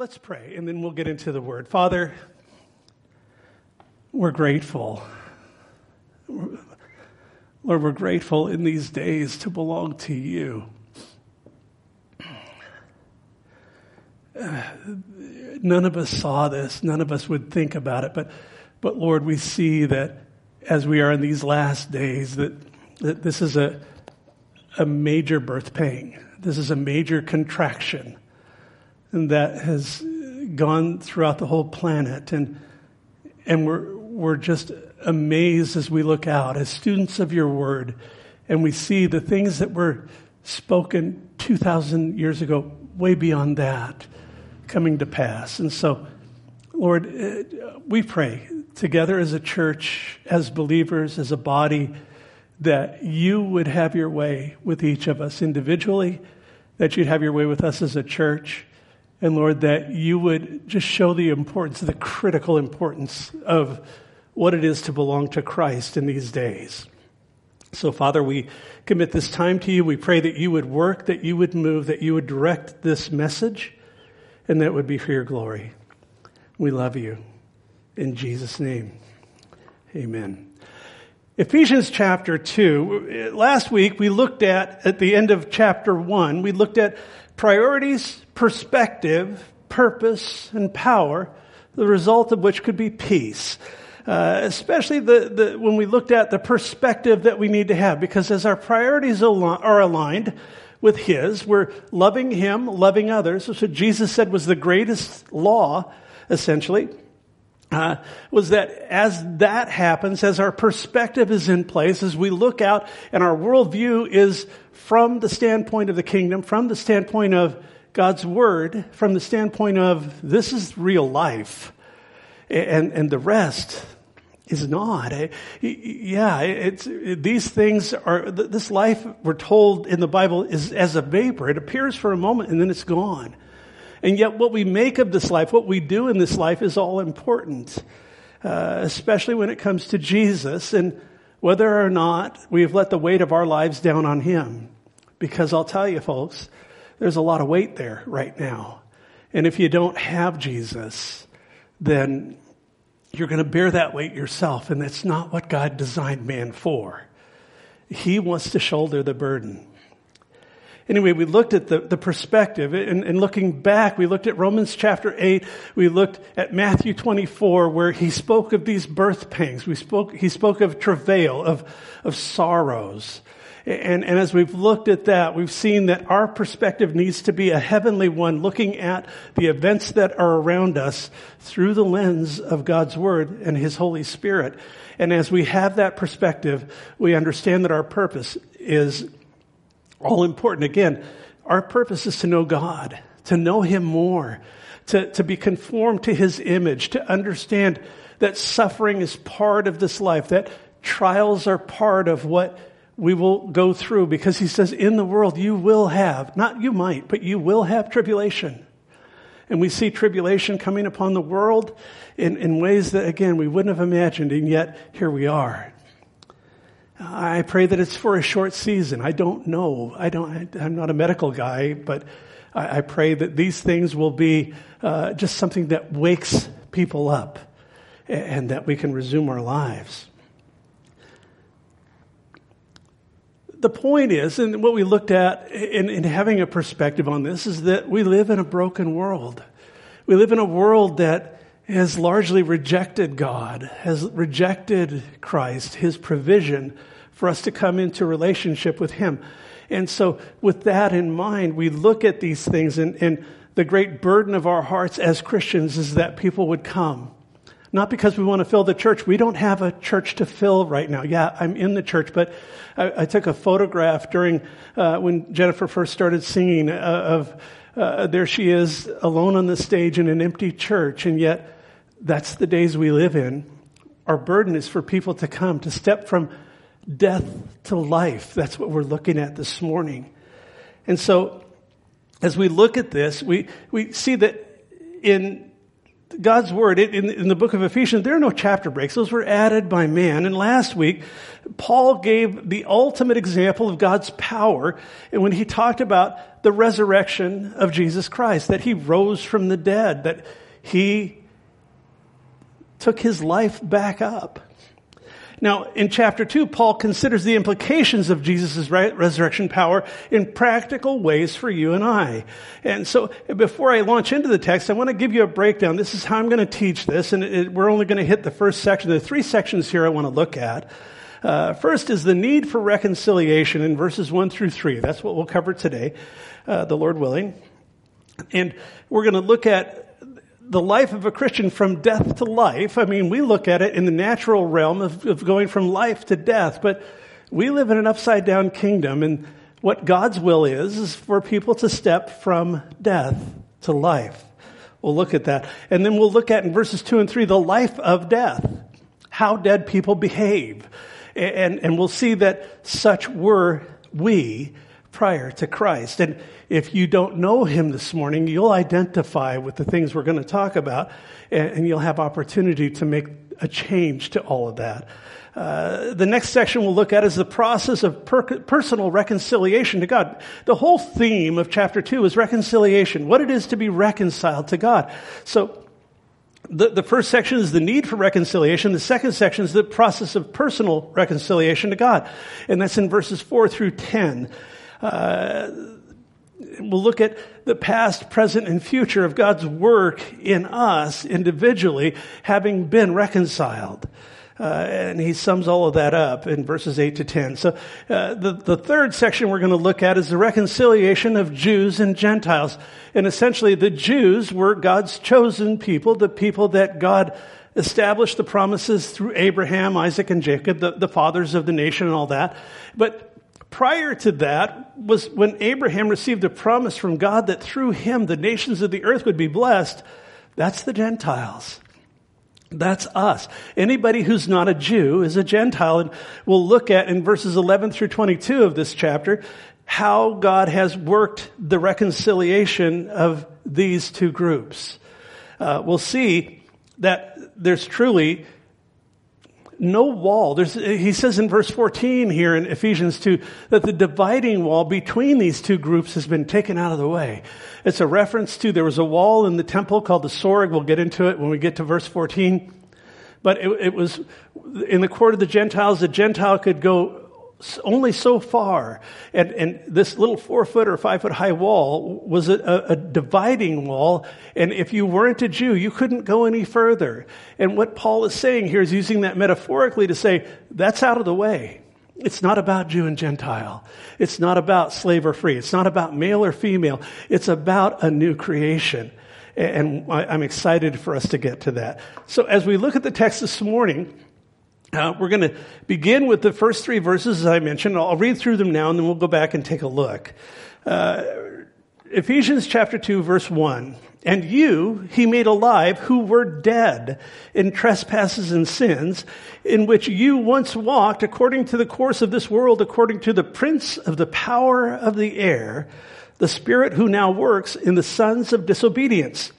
let's pray and then we'll get into the word. Father, we're grateful. Lord, we're grateful in these days to belong to you. none of us saw this. None of us would think about it. But, but Lord, we see that as we are in these last days, that, that this is a, a major birth pain. This is a major contraction that has gone throughout the whole planet. And, and we're, we're just amazed as we look out as students of your word and we see the things that were spoken 2,000 years ago, way beyond that, coming to pass. And so, Lord, uh, we pray together as a church, as believers, as a body, that you would have your way with each of us individually, that you'd have your way with us as a church, and Lord, that you would just show the importance, the critical importance of what it is to belong to Christ in these days. So, Father, we commit this time to you. We pray that you would work, that you would move, that you would direct this message, and that would be for your glory. We love you. In Jesus' name, amen. Ephesians chapter 2. Last week we looked at, at the end of chapter 1, we looked at priorities, perspective, purpose, and power, the result of which could be peace. Uh, especially the, the, when we looked at the perspective that we need to have, because as our priorities are aligned with His, we're loving Him, loving others. That's what Jesus said was the greatest law, essentially uh, was that as that happens, as our perspective is in place, as we look out and our worldview is from the standpoint of the kingdom, from the standpoint of God's word, from the standpoint of this is real life, and and the rest is not. Yeah, it's these things are this life we're told in the Bible is as a vapor. It appears for a moment and then it's gone. And yet, what we make of this life, what we do in this life, is all important, uh, especially when it comes to Jesus and whether or not we have let the weight of our lives down on Him. Because I'll tell you, folks, there's a lot of weight there right now. And if you don't have Jesus, then you're going to bear that weight yourself. And that's not what God designed man for. He wants to shoulder the burden. Anyway, we looked at the, the perspective and, and looking back, we looked at Romans chapter 8. We looked at Matthew 24 where he spoke of these birth pangs. We spoke, he spoke of travail, of, of sorrows. And, and as we've looked at that, we've seen that our perspective needs to be a heavenly one, looking at the events that are around us through the lens of God's Word and His Holy Spirit. And as we have that perspective, we understand that our purpose is all important. Again, our purpose is to know God, to know Him more, to, to be conformed to His image, to understand that suffering is part of this life, that trials are part of what we will go through because He says, in the world you will have, not you might, but you will have tribulation. And we see tribulation coming upon the world in, in ways that, again, we wouldn't have imagined, and yet here we are. I pray that it's for a short season. I don't know. I don't, I'm not a medical guy, but I, I pray that these things will be uh, just something that wakes people up and that we can resume our lives. The point is, and what we looked at in, in having a perspective on this, is that we live in a broken world. We live in a world that has largely rejected God, has rejected Christ, His provision for us to come into relationship with Him. And so, with that in mind, we look at these things, and, and the great burden of our hearts as Christians is that people would come. Not because we want to fill the church. We don't have a church to fill right now. Yeah, I'm in the church, but I, I took a photograph during uh, when Jennifer first started singing uh, of uh, there she is alone on the stage in an empty church, and yet that's the days we live in. Our burden is for people to come, to step from death to life. That's what we're looking at this morning. And so, as we look at this, we, we see that in God's word in, in, the book of Ephesians, there are no chapter breaks. Those were added by man. And last week, Paul gave the ultimate example of God's power when he talked about the resurrection of Jesus Christ, that he rose from the dead, that he took his life back up. Now, in chapter 2, Paul considers the implications of Jesus' resurrection power in practical ways for you and I. And so, before I launch into the text, I want to give you a breakdown. This is how I'm going to teach this, and it, we're only going to hit the first section. There are three sections here I want to look at. Uh, first is the need for reconciliation in verses 1 through 3. That's what we'll cover today, uh, the Lord willing. And we're going to look at the life of a Christian from death to life. I mean, we look at it in the natural realm of, of going from life to death, but we live in an upside down kingdom and what God's will is, is for people to step from death to life. We'll look at that. And then we'll look at in verses two and three, the life of death. How dead people behave. And, and we'll see that such were we prior to Christ. And if you don't know him this morning, you'll identify with the things we're going to talk about, and, you'll have opportunity to make a change to all of that. Uh, the next section we'll look at is the process of per- personal reconciliation to God. The whole theme of chapter 2 is reconciliation, what it is to be reconciled to God. So, the, the first section is the need for reconciliation. The second section is the process of personal reconciliation to God. And that's in verses 4 through 10. Uh, we'll look at the past, present, and future of God's work in us individually, having been reconciled. Uh, and he sums all of that up in verses 8 to 10. So uh, the, the third section we're going to look at is the reconciliation of Jews and Gentiles. And essentially, the Jews were God's chosen people, the people that God established the promises through Abraham, Isaac, and Jacob, the, the fathers of the nation and all that. But Prior to that was when Abraham received a promise from God that through him the nations of the earth would be blessed. That's the Gentiles. That's us. Anybody who's not a Jew is a Gentile. And we'll look at in verses 11 through 22 of this chapter how God has worked the reconciliation of these two groups. Uh, we'll see that there's truly no wall. There's, he says in verse 14 here in Ephesians 2 that the dividing wall between these two groups has been taken out of the way. It's a reference to there was a wall in the temple called the Soreg. We'll get into it when we get to verse 14. But it, it was in the court of the Gentiles, the Gentile could go only so far. And, and this little four foot or five foot high wall was a, a, dividing wall. And if you weren't a Jew, you couldn't go any further. And what Paul is saying here is using that metaphorically to say, that's out of the way. It's not about Jew and Gentile. It's not about slave or free. It's not about male or female. It's about a new creation. And I'm excited for us to get to that. So as we look at the text this morning, uh, we're going to begin with the first three verses, as I mentioned. I'll read through them now, and then we'll go back and take a look. Uh, Ephesians chapter 2, verse 1. And you he made alive who were dead in trespasses and sins, in which you once walked according to the course of this world, according to the prince of the power of the air, the spirit who now works in the sons of disobedience,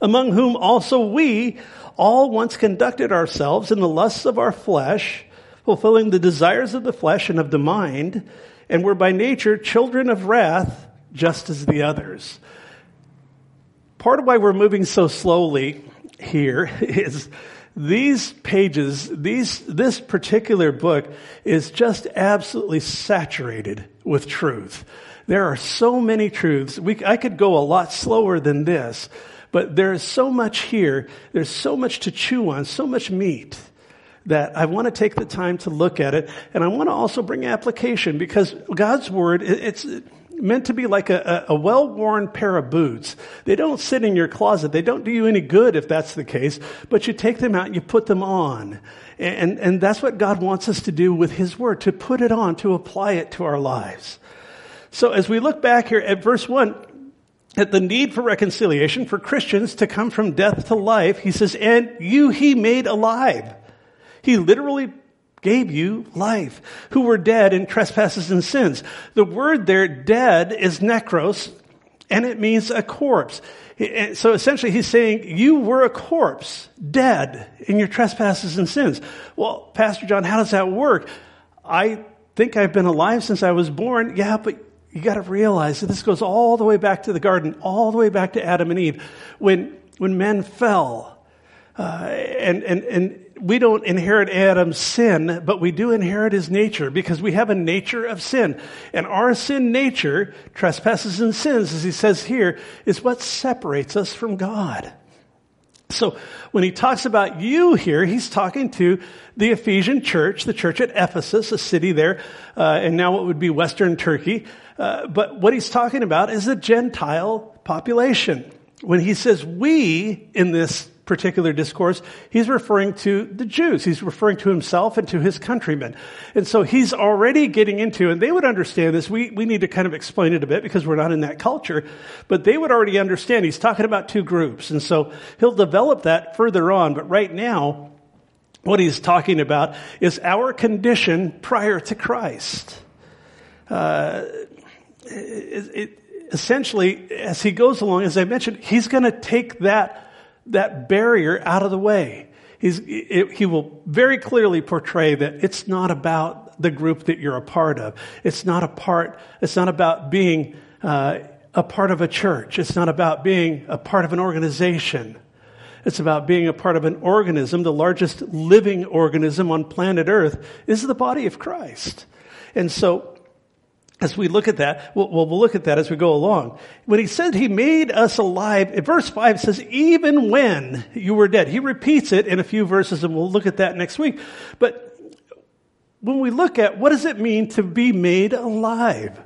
among whom also we all once conducted ourselves in the lusts of our flesh, fulfilling the desires of the flesh and of the mind, and were by nature children of wrath, just as the others. Part of why we're moving so slowly here is these pages, these, this particular book is just absolutely saturated with truth. There are so many truths. We, I could go a lot slower than this, but there is so much here. There's so much to chew on, so much meat that I want to take the time to look at it. And I want to also bring application because God's word, it's meant to be like a, a well-worn pair of boots. They don't sit in your closet. They don't do you any good if that's the case, but you take them out and you put them on. And, and that's what God wants us to do with His Word, to put it on, to apply it to our lives. So as we look back here at verse 1, at the need for reconciliation for Christians to come from death to life, he says, and you he made alive. He literally gave you life, who were dead in trespasses and sins. The word there, dead, is necros, and it means a corpse. Eh, so essentially he's saying you were a corpse, dead in your trespasses and sins. Well, Pastor John, how does that work? I think I've been alive since I was born. Yeah, but you got to realize that this goes all the way back to the garden, all the way back to Adam and Eve. When, when men fell, uh, and, and, and we don't inherit Adam's sin, but we do inherit his nature because we have a nature of sin. And our sin nature, trespasses and sins, as he says here, is what separates us from God. So when he talks about you here, he's talking to the Ephesian church, the church at Ephesus, a city there, uh, and now what would be Western Turkey. Uh, but what he's talking about is the Gentile population. When he says we in this particular discourse, he's referring to the Jews. He's referring to himself and to his countrymen. And so he's already getting into, and they would understand this. We, we need to kind of explain it a bit because we're not in that culture, but they would already understand. He's talking about two groups. And so he'll develop that further on. But right now, what he's talking about is our condition prior to Christ. Uh, it, it, essentially, as he goes along, as I mentioned, he's going to take that that barrier out of the way. It, he will very clearly portray that it's not about the group that you're a part of. It's not a part, it's not about being uh, a part of a church. It's not about being a part of an organization. It's about being a part of an organism. The largest living organism on planet Earth is the body of Christ. And so as we look at that, we'll, we'll, look at that as we go along. When he said he made us alive, verse 5 says, even when you were dead. He repeats it in a few verses and we'll look at that next week. But when we look at what does it mean to be made alive?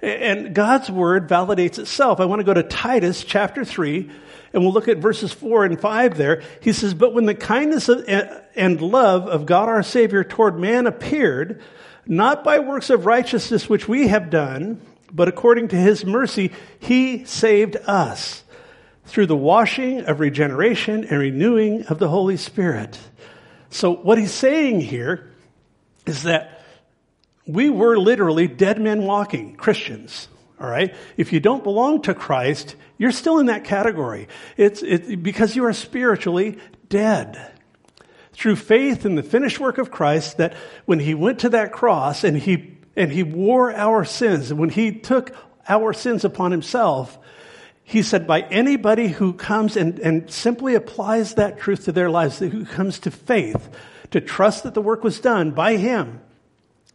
And God's word validates itself. I want to go to Titus chapter 3 and we'll look at verses 4 and 5 there. He says, But when the kindness and love of God our Savior toward man appeared, not by works of righteousness which we have done, but according to his mercy, he saved us through the washing of regeneration and renewing of the Holy Spirit. So what he's saying here is that we were literally dead men walking, Christians. All right. If you don't belong to Christ, you're still in that category. It's, it, because you are spiritually dead through faith in the finished work of Christ that when he went to that cross and he, and he wore our sins, and when he took our sins upon himself, he said, by anybody who comes and, and simply applies that truth to their lives, who comes to faith, to trust that the work was done by him,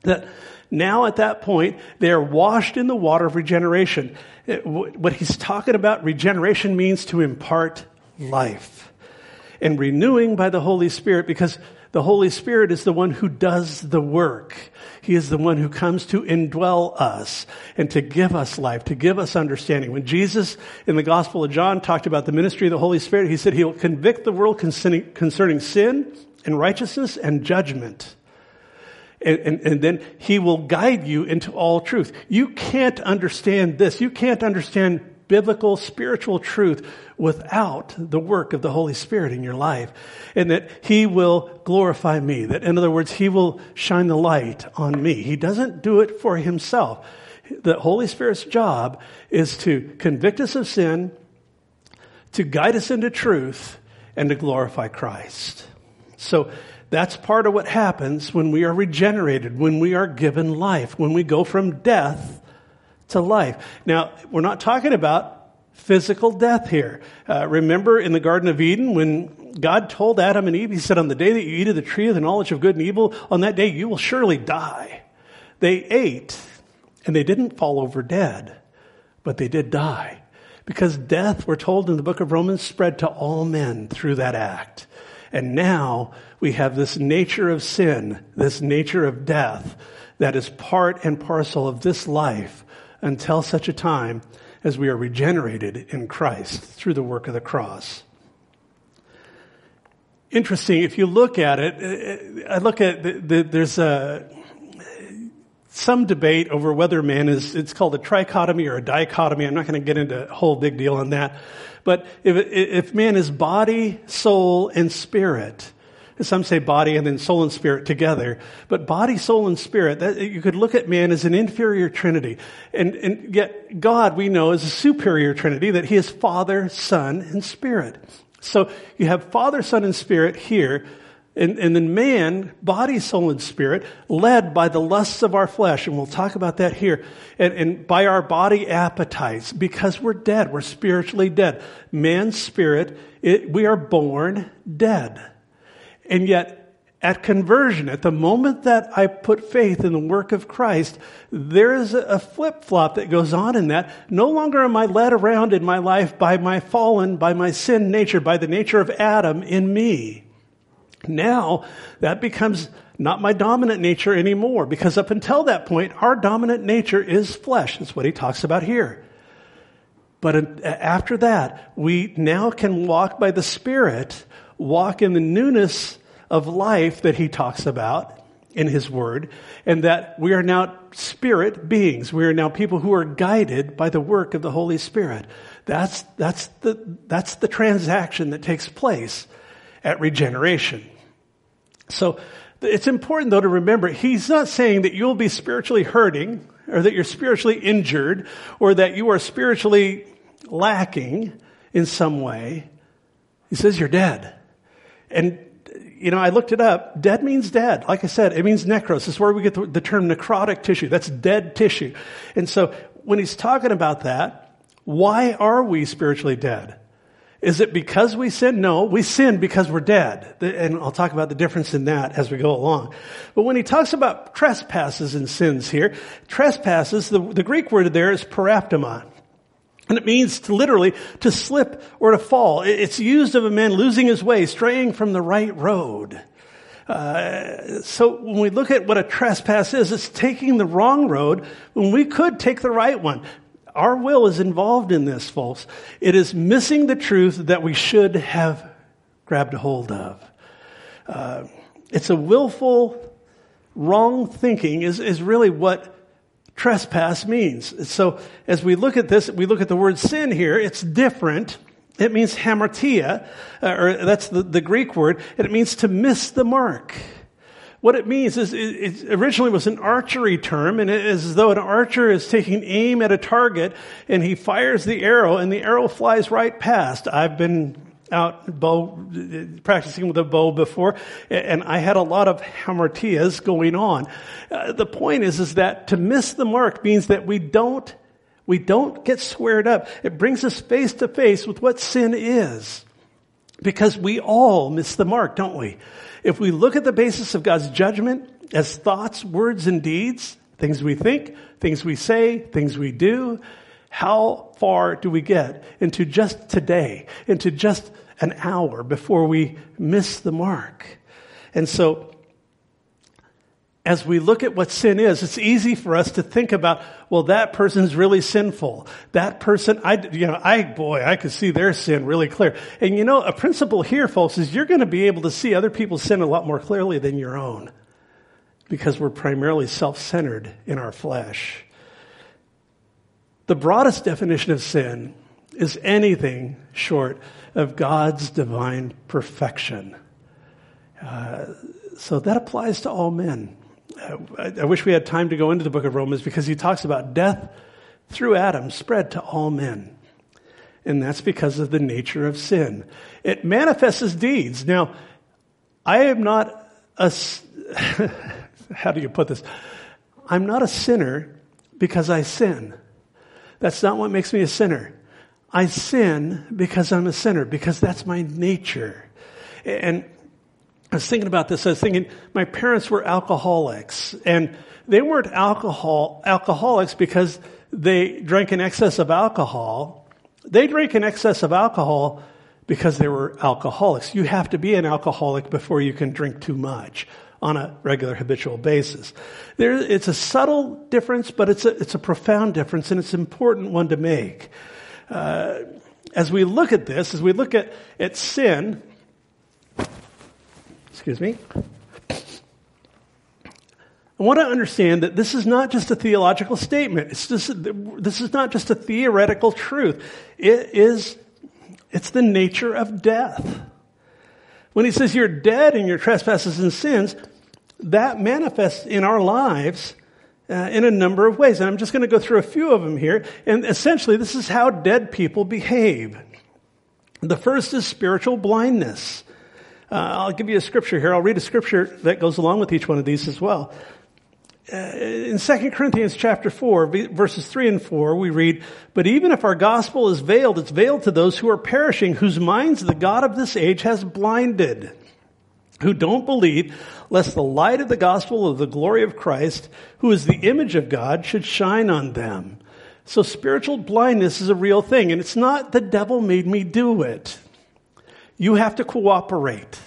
that now at that point, they are washed in the water of regeneration. What he's talking about, regeneration means to impart life and renewing by the Holy Spirit because the Holy Spirit is the one who does the work. He is the one who comes to indwell us and to give us life, to give us understanding. When Jesus in the Gospel of John talked about the ministry of the Holy Spirit, he said he'll convict the world concerning, sin and righteousness and judgment. And, and, and, then he will guide you into all truth. You can't understand this. You can't understand biblical spiritual truth without the work of the Holy Spirit in your life. And that He will glorify me. That in other words, He will shine the light on me. He doesn't do it for Himself. The Holy Spirit's job is to convict us of sin, to guide us into truth, and to glorify Christ. So, that's part of what happens when we are regenerated, when we are given life, when we go from death to life. Now, we're not talking about physical death here. Uh, remember in the Garden of Eden when God told Adam and Eve, He said, On the day that you eat of the tree of the knowledge of good and evil, on that day you will surely die. They ate and they didn't fall over dead, but they did die. Because death, we're told in the book of Romans, spread to all men through that act. And now we have this nature of sin, this nature of death that is part and parcel of this life until such a time as we are regenerated in Christ through the work of the cross. Interesting, if you look at it, uh, uh, I look at, the, the, there's a, some debate over whether man is, it's called a trichotomy or a dichotomy. I'm not going to get into a whole big deal on that. But if, if man is body, soul, and spirit, Some say body and then soul and spirit together. But body, soul, and spirit, that, you could look at man as an inferior trinity. And, and yet God, we know, is a superior trinity, that he is Father, Son, and Spirit. So you have Father, Son, and Spirit here, and, and then man, body, soul, and spirit, led by the lusts of our flesh. And we'll talk about that here. And, and by our body appetites, because we're dead. We're spiritually dead. Man's spirit, it, we are born dead. And yet, at conversion, at the moment that I put faith in the work of Christ, there is a flip flop that goes on in that. No longer am I led around in my life by my fallen, by my sin nature, by the nature of Adam in me. Now, that becomes not my dominant nature anymore, because up until that point, our dominant nature is flesh. That's what he talks about here. But after that, we now can walk by the Spirit, walk in the newness of life that he talks about in his word, and that we are now spirit beings. We are now people who are guided by the work of the Holy Spirit. That's, that's, the, that's the transaction that takes place at regeneration. So it's important though to remember, he's not saying that you'll be spiritually hurting or that you're spiritually injured or that you are spiritually lacking in some way. He says you're dead. And, you know, I looked it up. Dead means dead. Like I said, it means necros. This is where we get the, the term necrotic tissue. That's dead tissue. And so when he's talking about that, why are we spiritually dead? Is it because we sin? No, we sin because we're dead. And I'll talk about the difference in that as we go along. But when he talks about trespasses and sins here, trespasses, the, the Greek word there is paraptoma. And it means to literally to slip or to fall. It's used of a man losing his way, straying from the right road. Uh, so when we look at what a trespass is, it's taking the wrong road when we could take the right one. Our will is involved in this, folks. It is missing the truth that we should have grabbed hold of. Uh, it's a willful wrong thinking is, is really what trespass means. So as we look at this, we look at the word sin here, it's different. It means hamartia, uh, or that's the, the Greek word, and it means to miss the mark. What it means is it originally was an archery term, and it is as though an archer is taking aim at a target and he fires the arrow and the arrow flies right past. I've been out bow, practicing with a bow before, and I had a lot of hamartias going on. Uh, the point is, is that to miss the mark means that we don't, we don't get squared up. It brings us face to face with what sin is. Because we all miss the mark, don't we? If we look at the basis of God's judgment as thoughts, words, and deeds, things we think, things we say, things we do, how far do we get into just today, into just an hour before we miss the mark? And so as we look at what sin is, it's easy for us to think about, well, that person's really sinful. That person, I, you know, I, boy, I could see their sin really clear. And you know, a principle here, folks, is you're going to be able to see other people's sin a lot more clearly than your own. Because we're primarily self-centered in our flesh. The broadest definition of sin is anything short of God's divine perfection. Uh, so that applies to all men. I wish we had time to go into the book of Romans because he talks about death through Adam spread to all men. And that's because of the nature of sin. It manifests as deeds. Now, I am not a, how do you put this? I'm not a sinner because I sin. That's not what makes me a sinner. I sin because I'm a sinner, because that's my nature. And I was thinking about this. I was thinking my parents were alcoholics and they weren't alcohol, alcoholics because they drank in excess of alcohol. They drank in excess of alcohol because they were alcoholics. You have to be an alcoholic before you can drink too much on a regular habitual basis. There, it's a subtle difference, but it's a, it's a profound difference and it's an important one to make. Uh, as we look at this, as we look at, at sin, Excuse me. I want to understand that this is not just a theological statement. It's just, this is not just a theoretical truth. It is, it's the nature of death. When he says you're dead in your trespasses and sins, that manifests in our lives uh, in a number of ways. And I'm just going to go through a few of them here. And essentially, this is how dead people behave. The first is spiritual blindness. Uh, I'll give you a scripture here. I'll read a scripture that goes along with each one of these as well. Uh, in 2 Corinthians chapter 4, verses 3 and 4, we read, But even if our gospel is veiled, it's veiled to those who are perishing, whose minds the God of this age has blinded, who don't believe, lest the light of the gospel of the glory of Christ, who is the image of God, should shine on them. So spiritual blindness is a real thing, and it's not the devil made me do it. You have to cooperate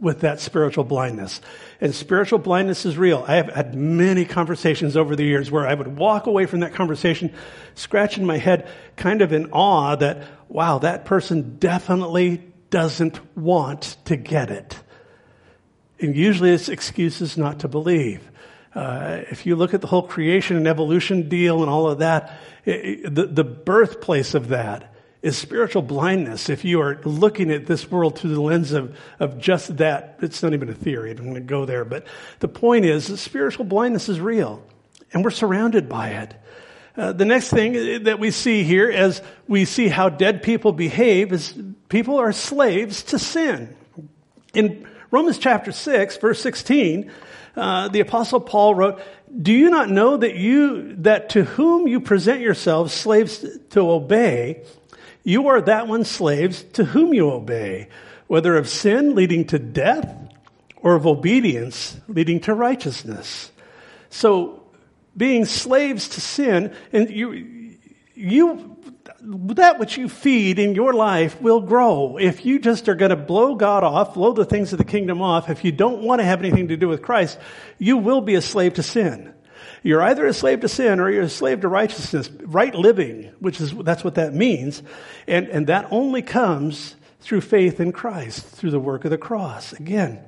with that spiritual blindness. And spiritual blindness is real. I have had many conversations over the years where I would walk away from that conversation scratching my head, kind of in awe that, wow, that person definitely doesn't want to get it. And usually it's excuses not to believe. Uh, if you look at the whole creation and evolution deal and all of that, it, it, the, the birthplace of that is spiritual blindness if you are looking at this world through the lens of, of just that. It's not even a theory. I'm going to go there. But the point is that spiritual blindness is real and we're surrounded by it. Uh, the next thing that we see here as we see how dead people behave is people are slaves to sin. In Romans chapter 6, verse 16, uh, the apostle Paul wrote, Do you not know that you, that to whom you present yourselves slaves to obey, you are that one slaves to whom you obey, whether of sin leading to death or of obedience leading to righteousness. So, being slaves to sin, and you, you, that which you feed in your life will grow. If you just are going to blow God off, blow the things of the kingdom off, if you don't want to have anything to do with Christ, you will be a slave to sin. You're either a slave to sin or you're a slave to righteousness, right living, which is, that's what that means. And, and that only comes through faith in Christ, through the work of the cross. Again,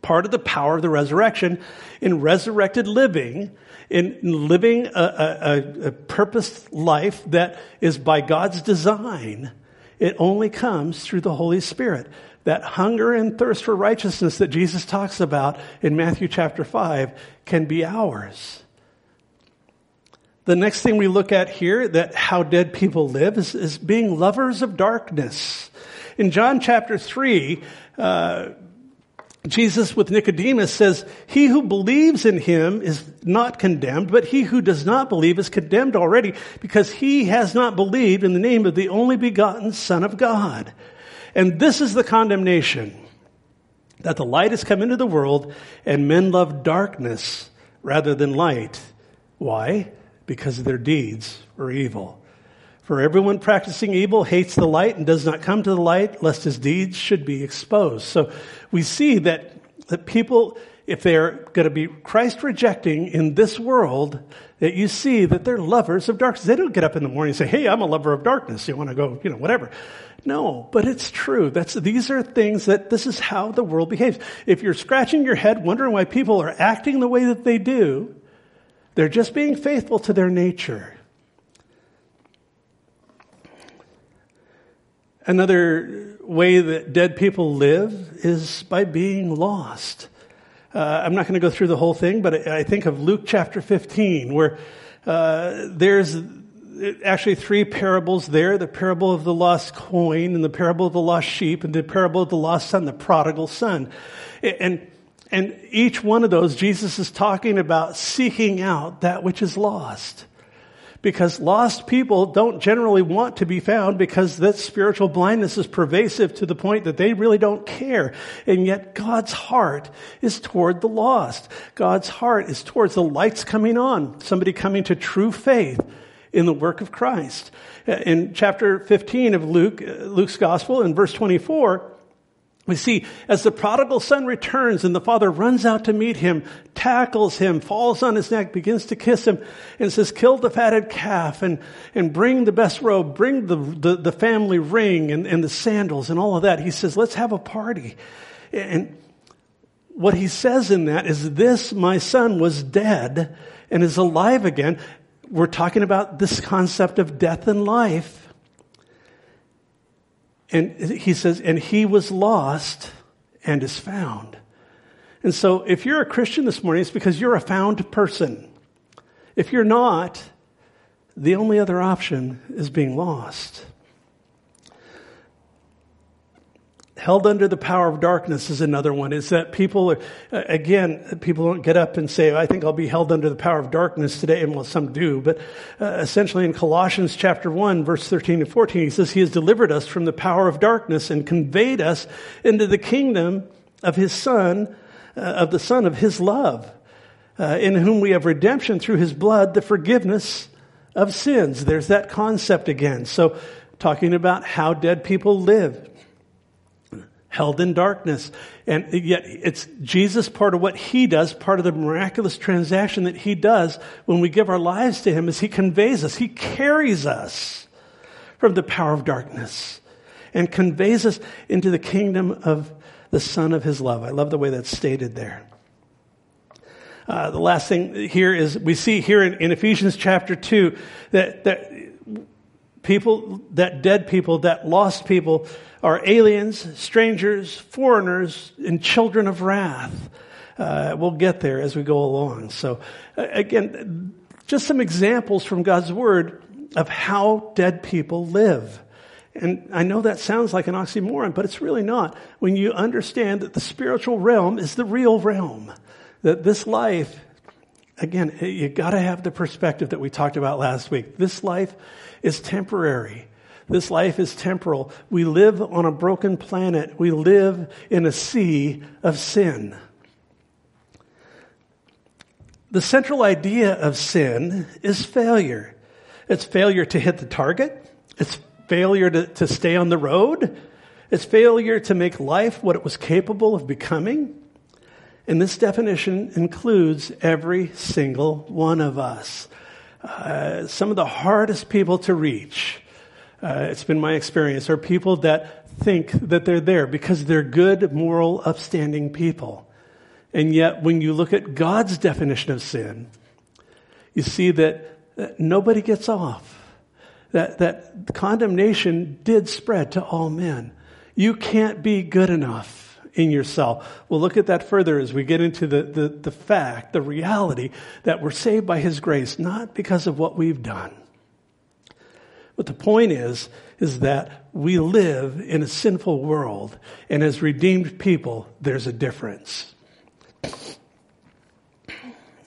part of the power of the resurrection in resurrected living, in living a, a, a purposed life that is by God's design, it only comes through the Holy Spirit. That hunger and thirst for righteousness that Jesus talks about in Matthew chapter 5 can be ours. The next thing we look at here, that how dead people live, is, is being lovers of darkness. In John chapter 3, uh, Jesus with Nicodemus says, He who believes in him is not condemned, but he who does not believe is condemned already because he has not believed in the name of the only begotten Son of God. And this is the condemnation that the light has come into the world and men love darkness rather than light. Why? Because their deeds were evil. For everyone practicing evil hates the light and does not come to the light lest his deeds should be exposed. So we see that, that people, if they're going to be Christ rejecting in this world, that you see that they're lovers of darkness. They don't get up in the morning and say, Hey, I'm a lover of darkness. You want to go, you know, whatever. No, but it's true. That's, these are things that this is how the world behaves. If you're scratching your head wondering why people are acting the way that they do, they're just being faithful to their nature. Another way that dead people live is by being lost. Uh, I'm not going to go through the whole thing, but I think of Luke chapter 15, where uh, there's actually three parables there the parable of the lost coin, and the parable of the lost sheep, and the parable of the lost son, the prodigal son. And and each one of those, Jesus is talking about seeking out that which is lost. Because lost people don't generally want to be found because that spiritual blindness is pervasive to the point that they really don't care. And yet God's heart is toward the lost. God's heart is towards the lights coming on, somebody coming to true faith in the work of Christ. In chapter 15 of Luke, Luke's gospel in verse 24, we see as the prodigal son returns and the father runs out to meet him, tackles him, falls on his neck, begins to kiss him, and says, kill the fatted calf and, and bring the best robe, bring the, the, the family ring and, and the sandals and all of that. He says, let's have a party. And what he says in that is this, my son was dead and is alive again. We're talking about this concept of death and life. And he says, and he was lost and is found. And so if you're a Christian this morning, it's because you're a found person. If you're not, the only other option is being lost. Held under the power of darkness is another one is that people are, again people don't get up and say i think i'll be held under the power of darkness today. And well some do but uh, essentially in colossians chapter 1 verse 13 and 14 he says he has delivered us from the power of darkness and conveyed us into the kingdom of his son uh, of the son of his love uh, in whom we have redemption through his blood the forgiveness of sins. There's that concept again. So talking about how dead people live held in darkness. And yet it's Jesus part of what he does, part of the miraculous transaction that he does when we give our lives to him is he conveys us, he carries us from the power of darkness and conveys us into the kingdom of the son of his love. I love the way that's stated there. Uh, the last thing here is we see here in, in Ephesians chapter 2 that, that people, that dead people, that lost people, are aliens, strangers, foreigners, and children of wrath. Uh, we'll get there as we go along. So, uh, again, just some examples from God's Word of how dead people live. And I know that sounds like an oxymoron, but it's really not. When you understand that the spiritual realm is the real realm, that this life, again, you gotta have the perspective that we talked about last week. This life is temporary. This life is temporal. We live on a broken planet. We live in a sea of sin. The central idea of sin is failure. It's failure to hit the target. It's failure to, to stay on the road. It's failure to make life what it was capable of becoming. And this definition includes every single one of us. Uh, some of the hardest people to reach uh, it's been my experience, are people that think that they're there because they're good, moral, upstanding people. And yet, when you look at God's definition of sin, you see that, that nobody gets off. That, that condemnation did spread to all men. You can't be good enough in yourself. We'll look at that further as we get into the, the, the fact, the reality that we're saved by His grace, not because of what we've done. But the point is, is that we live in a sinful world, and as redeemed people, there's a difference.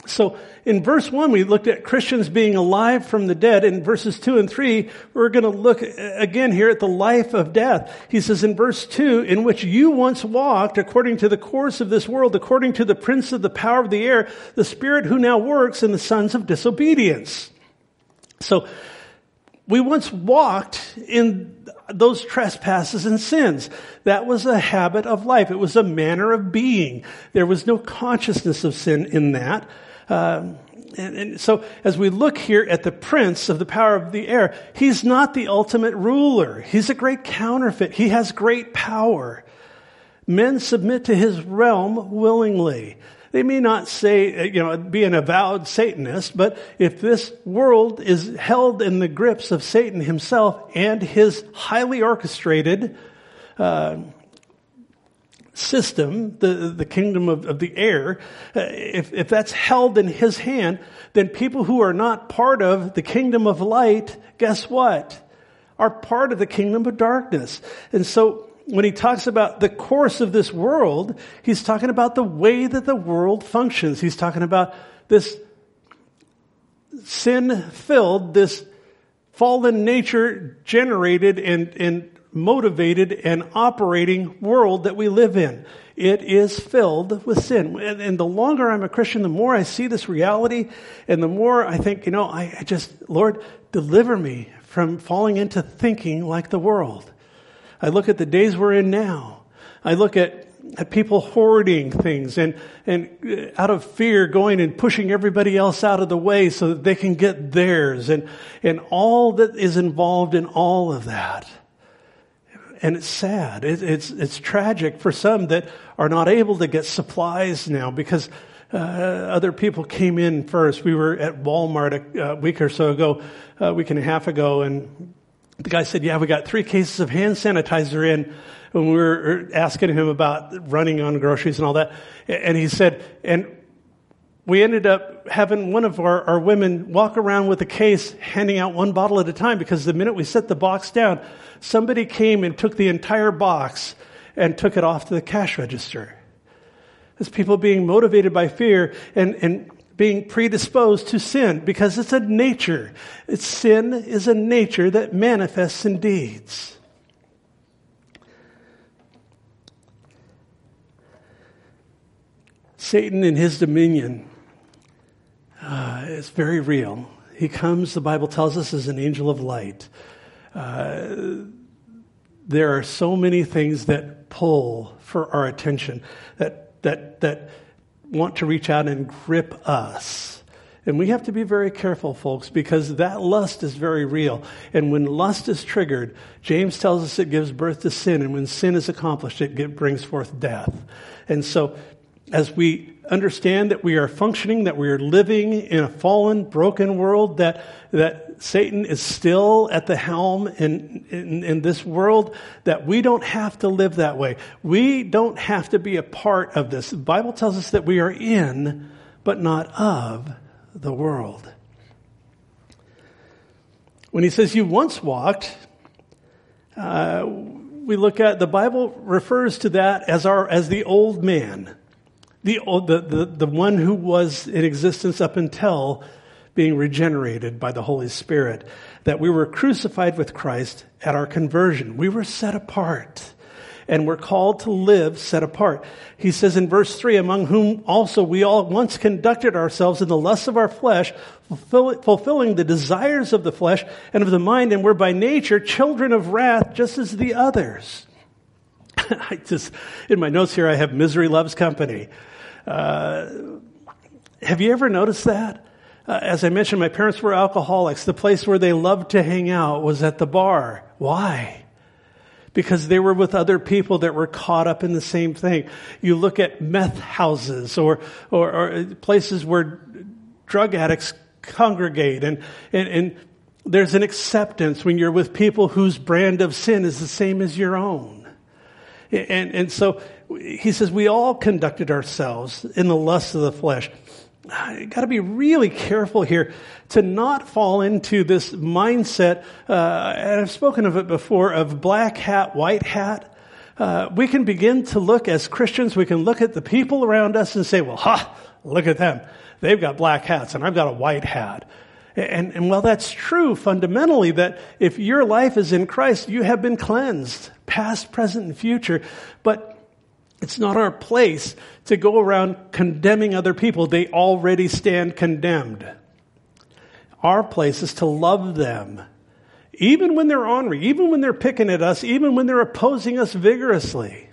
So in verse 1, we looked at Christians being alive from the dead. In verses 2 and 3, we're going to look again here at the life of death. He says in verse 2, in which you once walked according to the course of this world, according to the prince of the power of the air, the spirit who now works in the sons of disobedience. So we once walked in those trespasses and sins. That was a habit of life. It was a manner of being. There was no consciousness of sin in that. Um, and, and, so as we look here at the prince of the power of the air, he's not the ultimate ruler. He's a great counterfeit. He has great power. Men submit to his realm willingly. They may not say, uh, you know, be an avowed Satanist, but if this world is held in the grips of Satan himself and his highly orchestrated uh, system, the, the kingdom of, of the air, uh, if, if that's held in his hand, then people who are not part of the kingdom of light, guess what? Are part of the kingdom of darkness. And so when he talks about the course of this world, he's talking about the way that the world functions. He's talking about this sin filled, this fallen nature generated and, and motivated and operating world that we live in. It is filled with sin. And, and, the longer I'm a Christian, the more I see this reality and the more I think, you know, I, I just, Lord, deliver me from falling into thinking like the world. I look at the days we're in now. I look at, at people hoarding things and, and uh, out of fear going and pushing everybody else out of the way so that they can get theirs and, and all that is involved in all of that. And it's sad. It, it's, it's tragic for some that are not able to get supplies now because uh, other people came in first. We were at Walmart a, week or so ago, a week and a half ago, and the guy said, Yeah, we got three cases of hand sanitizer in when we were asking him about running on groceries and all that. And he said, and we ended up having one of our, our women walk around with a case handing out one bottle at a time because the minute we set the box down, somebody came and took the entire box and took it off to the cash register. It's people being motivated by fear and, and being predisposed to sin because it's a nature. It's, sin is a nature that manifests in deeds. Satan and his dominion uh, is very real. He comes, the Bible tells us, as an angel of light. Uh, there are so many things that pull for our attention that that that want to reach out and grip us. And we have to be very careful, folks, because that lust is very real. And when lust is triggered, James tells us it gives birth to sin. And when sin is accomplished, it brings forth death. And so as we understand that we are functioning, that we are living in a fallen, broken world, that, that Satan is still at the helm in, in, in, this world, that we don't have to live that way. We don't have to be a part of this. The Bible tells us that we are in, but not of, the world. When he says you once walked, uh, we look at the Bible refers to that as our as the old man the, the, the, the one who was in existence up until being regenerated by the Holy Spirit, that we were crucified with Christ at our conversion. We were set apart and we're called to live set apart. He says in verse 3, among whom also we all once conducted ourselves in the lusts of our flesh, fulfill, fulfilling the desires of the flesh and of the mind, and we're by nature children of wrath just as the others. I just, in my notes here, I have misery loves company. Uh, have you ever noticed that? Uh, as I mentioned, my parents were alcoholics. The place where they loved to hang out was at the bar. Why? Because they were with other people that were caught up in the same thing. You look at meth houses or, or, or places where drug addicts congregate and, and, and there's an acceptance when you're with people whose brand of sin is the same as your own. And, and so he says, we all conducted ourselves in the lust of the flesh. You got to be really careful here to not fall into this mindset, uh, and I've spoken of it before, of black hat, white hat. Uh, we can begin to look as Christians, we can look at the people around us and say, well, ha, look at them. They've got black hats and I've got a white hat. And, and while that's true fundamentally, that if your life is in Christ, you have been cleansed, past, present, and future. But it's not our place to go around condemning other people. They already stand condemned. Our place is to love them. Even when they're ornery, even when they're picking at us, even when they're opposing us vigorously.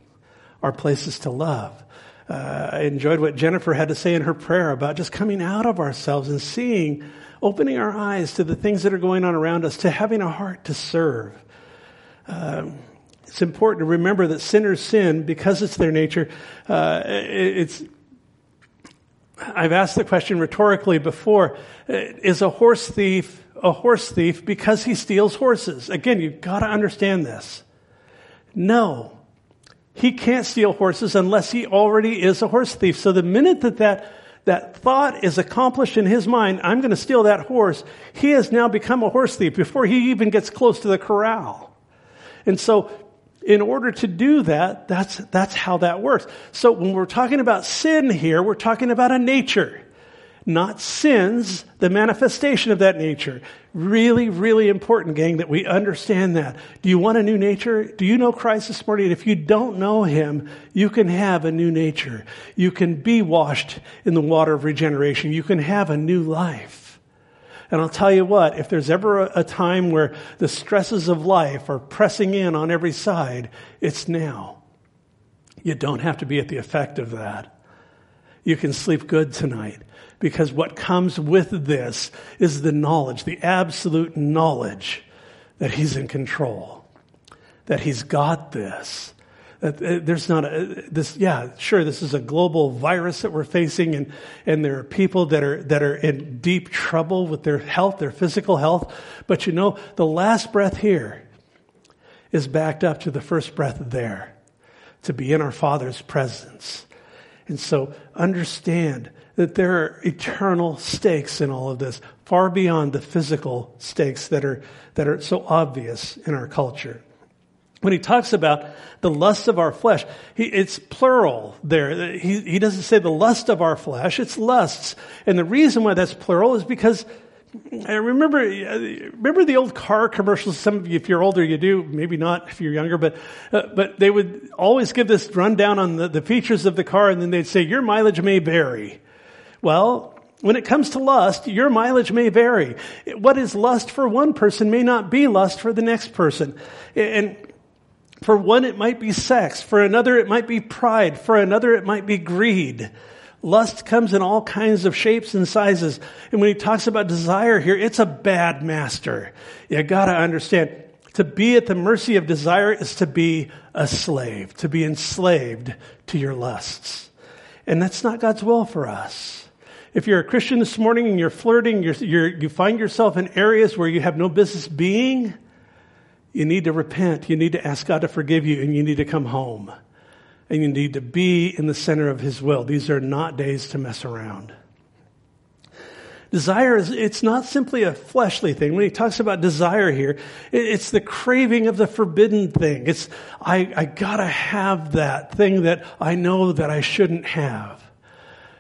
Our place is to love. Uh, I enjoyed what Jennifer had to say in her prayer about just coming out of ourselves and seeing, opening our eyes to the things that are going on around us, to having a heart to serve. Um, it's important to remember that sinners sin because it's their nature. Uh, it's, I've asked the question rhetorically before is a horse thief a horse thief because he steals horses? Again, you've got to understand this. No. He can't steal horses unless he already is a horse thief. So the minute that that, that thought is accomplished in his mind, I'm going to steal that horse, he has now become a horse thief before he even gets close to the corral. And so in order to do that, that's, that's how that works. So when we're talking about sin here, we're talking about a nature, not sins, the manifestation of that nature. Really, really important, gang, that we understand that. Do you want a new nature? Do you know Christ this morning? If you don't know Him, you can have a new nature. You can be washed in the water of regeneration. You can have a new life. And I'll tell you what, if there's ever a, time where the stresses of life are pressing in on every side, it's now. You don't have to be at the effect of that. You can sleep good tonight because what comes with this is the knowledge, the absolute knowledge that He's in control, that He's got this, uh, there's not a, this, yeah, sure, this is a global virus that we're facing and, and there are people that are, that are in deep trouble with their health, their physical health. But you know, the last breath here is backed up to the first breath there, to be in our Father's presence. And so understand that there are eternal stakes in all of this, far beyond the physical stakes that are, that are so obvious in our culture. When he talks about the lust of our flesh, he, it's plural there. He, he doesn't say the lust of our flesh, it's lusts. And the reason why that's plural is because I remember, remember the old car commercials. Some of you, if you're older, you do. Maybe not if you're younger, but uh, but they would always give this rundown on the, the features of the car, and then they'd say your mileage may vary. Well, when it comes to lust, your mileage may vary. What is lust for one person may not be lust for the next person, and for one it might be sex. For another it might be pride. For another it might be greed. Lust comes in all kinds of shapes and sizes. And when he talks about desire here, it's a bad master. You gotta understand, to be at the mercy of desire is to be a slave, to be enslaved to your lusts. And that's not God's will for us. If you're a Christian this morning and you're flirting, you're, you're, you find yourself in areas where you have no business being, you need to repent. You need to ask God to forgive you and you need to come home and you need to be in the center of His will. These are not days to mess around. Desire is, it's not simply a fleshly thing. When he talks about desire here, it's the craving of the forbidden thing. It's, I, I gotta have that thing that I know that I shouldn't have.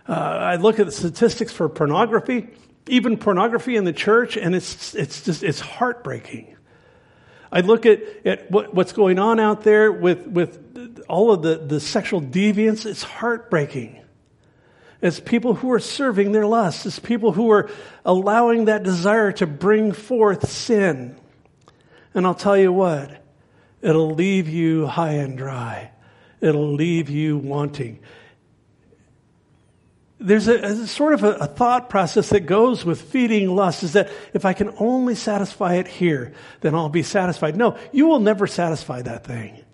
Uh, I look at the statistics for pornography, even pornography in the church, and it's, it's just, it's heartbreaking. I look at, at what, what's going on out there with, with all of the, the sexual deviance. It's heartbreaking. It's people who are serving their lusts. It's people who are allowing that desire to bring forth sin. And I'll tell you what, it'll leave you high and dry. It'll leave you wanting there's a, a sort of a, a, thought process that goes with feeding lust is that if I can only satisfy it here, then I'll be satisfied. No, you will never satisfy that thing.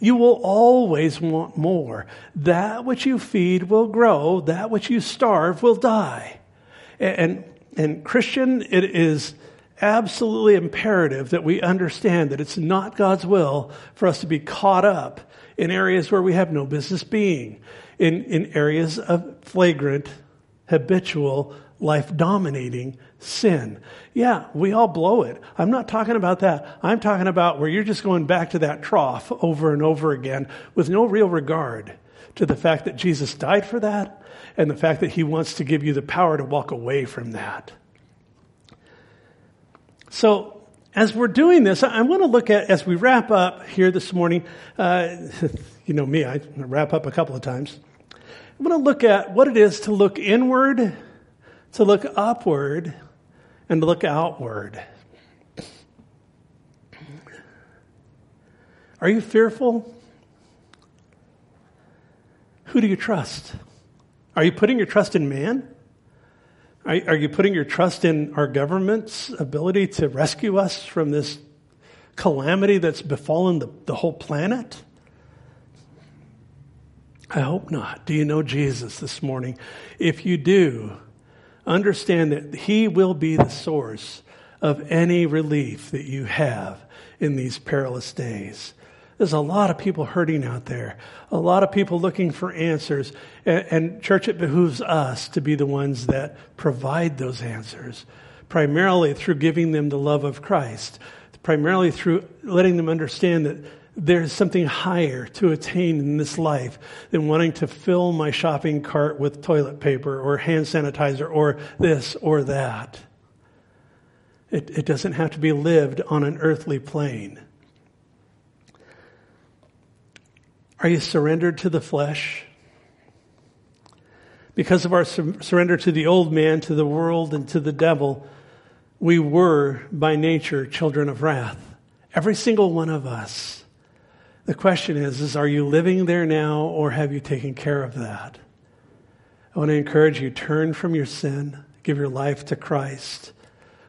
You will always want more. That which you feed will grow. That which you starve will die. And, and, and Christian, it is absolutely imperative that we understand that it's not God's will for us to be caught up in areas where we have no business being in, in areas of flagrant, habitual, life dominating sin. Yeah, we all blow it. I'm not talking about that. I'm talking about where you're just going back to that trough over and over again with no real regard to the fact that Jesus died for that and the fact that he wants to give you the power to walk away from that. So, as we're doing this, I want to look at, as we wrap up here this morning, uh, you know me, I wrap up a couple of times. I want to look at what it is to look inward, to look upward, and to look outward. Are you fearful? Who do you trust? Are you putting your trust in man? Are, you putting your trust in our government's ability to rescue us from this calamity that's befallen the, the whole planet? I hope not. Do you know Jesus this morning? If you do, understand that He will be the source of any relief that you have in these perilous days. There's a lot of people hurting out there, a lot of people looking for answers. And, and, church, it behooves us to be the ones that provide those answers, primarily through giving them the love of Christ, primarily through letting them understand that there's something higher to attain in this life than wanting to fill my shopping cart with toilet paper or hand sanitizer or this or that. It, it doesn't have to be lived on an earthly plane. Are you surrendered to the flesh? Because of our sur- surrender to the old man, to the world, and to the devil, we were by nature children of wrath. Every single one of us. The question is, is are you living there now or have you taken care of that? I want to encourage you, turn from your sin, give your life to Christ.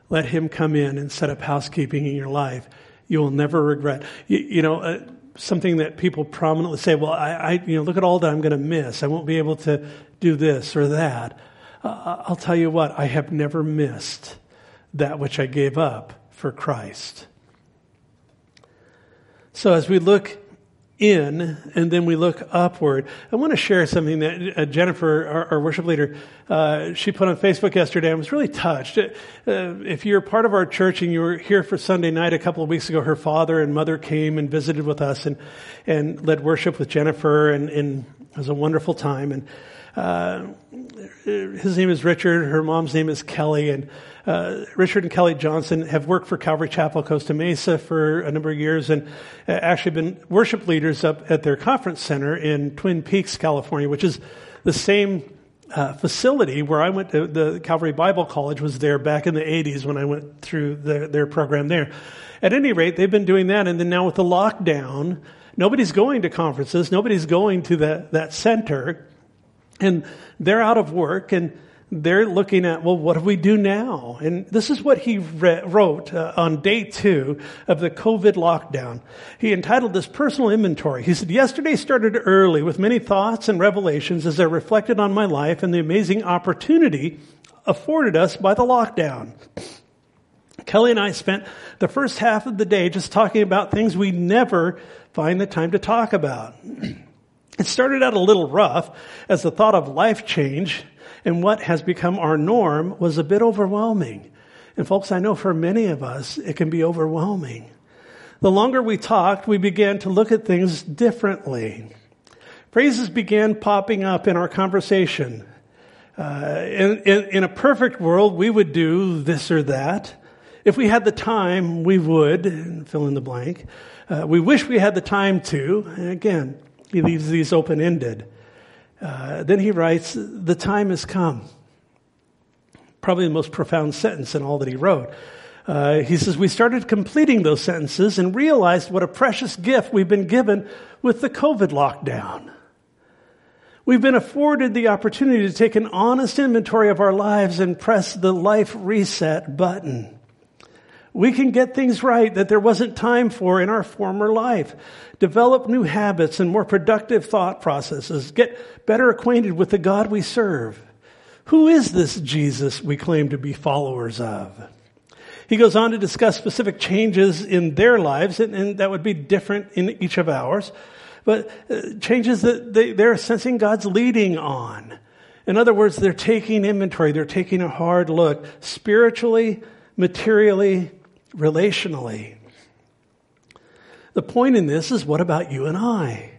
Let him come in and set up housekeeping in your life. You will never regret. You, you know, uh, something that people prominently say, well, I, I, you know, look at all that I'm going to miss. I won't be able to do this or that. Uh, I'll tell you what, I have never missed that which I gave up for Christ. So as we look in and then we look upward. I want to share something that uh, Jennifer, our, our, worship leader, uh, she put on Facebook yesterday. I was really touched. Uh, if you're part of our church and you were here for Sunday night a couple of weeks ago, her father and mother came and visited with us and, and led worship with Jennifer and, and it was a wonderful time. And uh, his name is Richard. Her mom's name is Kelly. And uh, Richard and Kelly Johnson have worked for Calvary Chapel Costa Mesa for a number of years and uh, actually been worship leaders up at their conference center in Twin Peaks, California, which is the same uh, facility where I went to the Calvary Bible College was there back in the 80s when I went through the, their program there. At any rate, they've been doing that, and then now with the lockdown, nobody's going to conferences, nobody's going to that, that center, and they're out of work, and they're looking at, well, what do we do now? And this is what he re- wrote uh, on day two of the COVID lockdown. He entitled this personal inventory. He said, yesterday started early with many thoughts and revelations as I reflected on my life and the amazing opportunity afforded us by the lockdown. Kelly and I spent the first half of the day just talking about things we never find the time to talk about. It started out a little rough as the thought of life change and what has become our norm was a bit overwhelming. And folks, I know for many of us, it can be overwhelming. The longer we talked, we began to look at things differently. Phrases began popping up in our conversation. Uh, in, in, in, a perfect world, we would do this or that. If we had the time, we would, fill in the blank. Uh, we wish we had the time to. And again, he leaves these open ended. Uh, then he writes, The time has come. Probably the most profound sentence in all that he wrote. Uh, he says, We started completing those sentences and realized what a precious gift we've been given with the COVID lockdown. We've been afforded the opportunity to take an honest inventory of our lives and press the life reset button we can get things right that there wasn't time for in our former life. Develop new habits and more productive thought processes. Get better acquainted with the God we serve. Who is this Jesus we claim to be followers of? He goes on to discuss specific changes in their lives, and, and that would be different in each of ours, but uh, changes that they, they're sensing God's leading on. In other words, they're taking inventory, they're taking a hard look spiritually, materially, relationally. The point in this is what about you and I?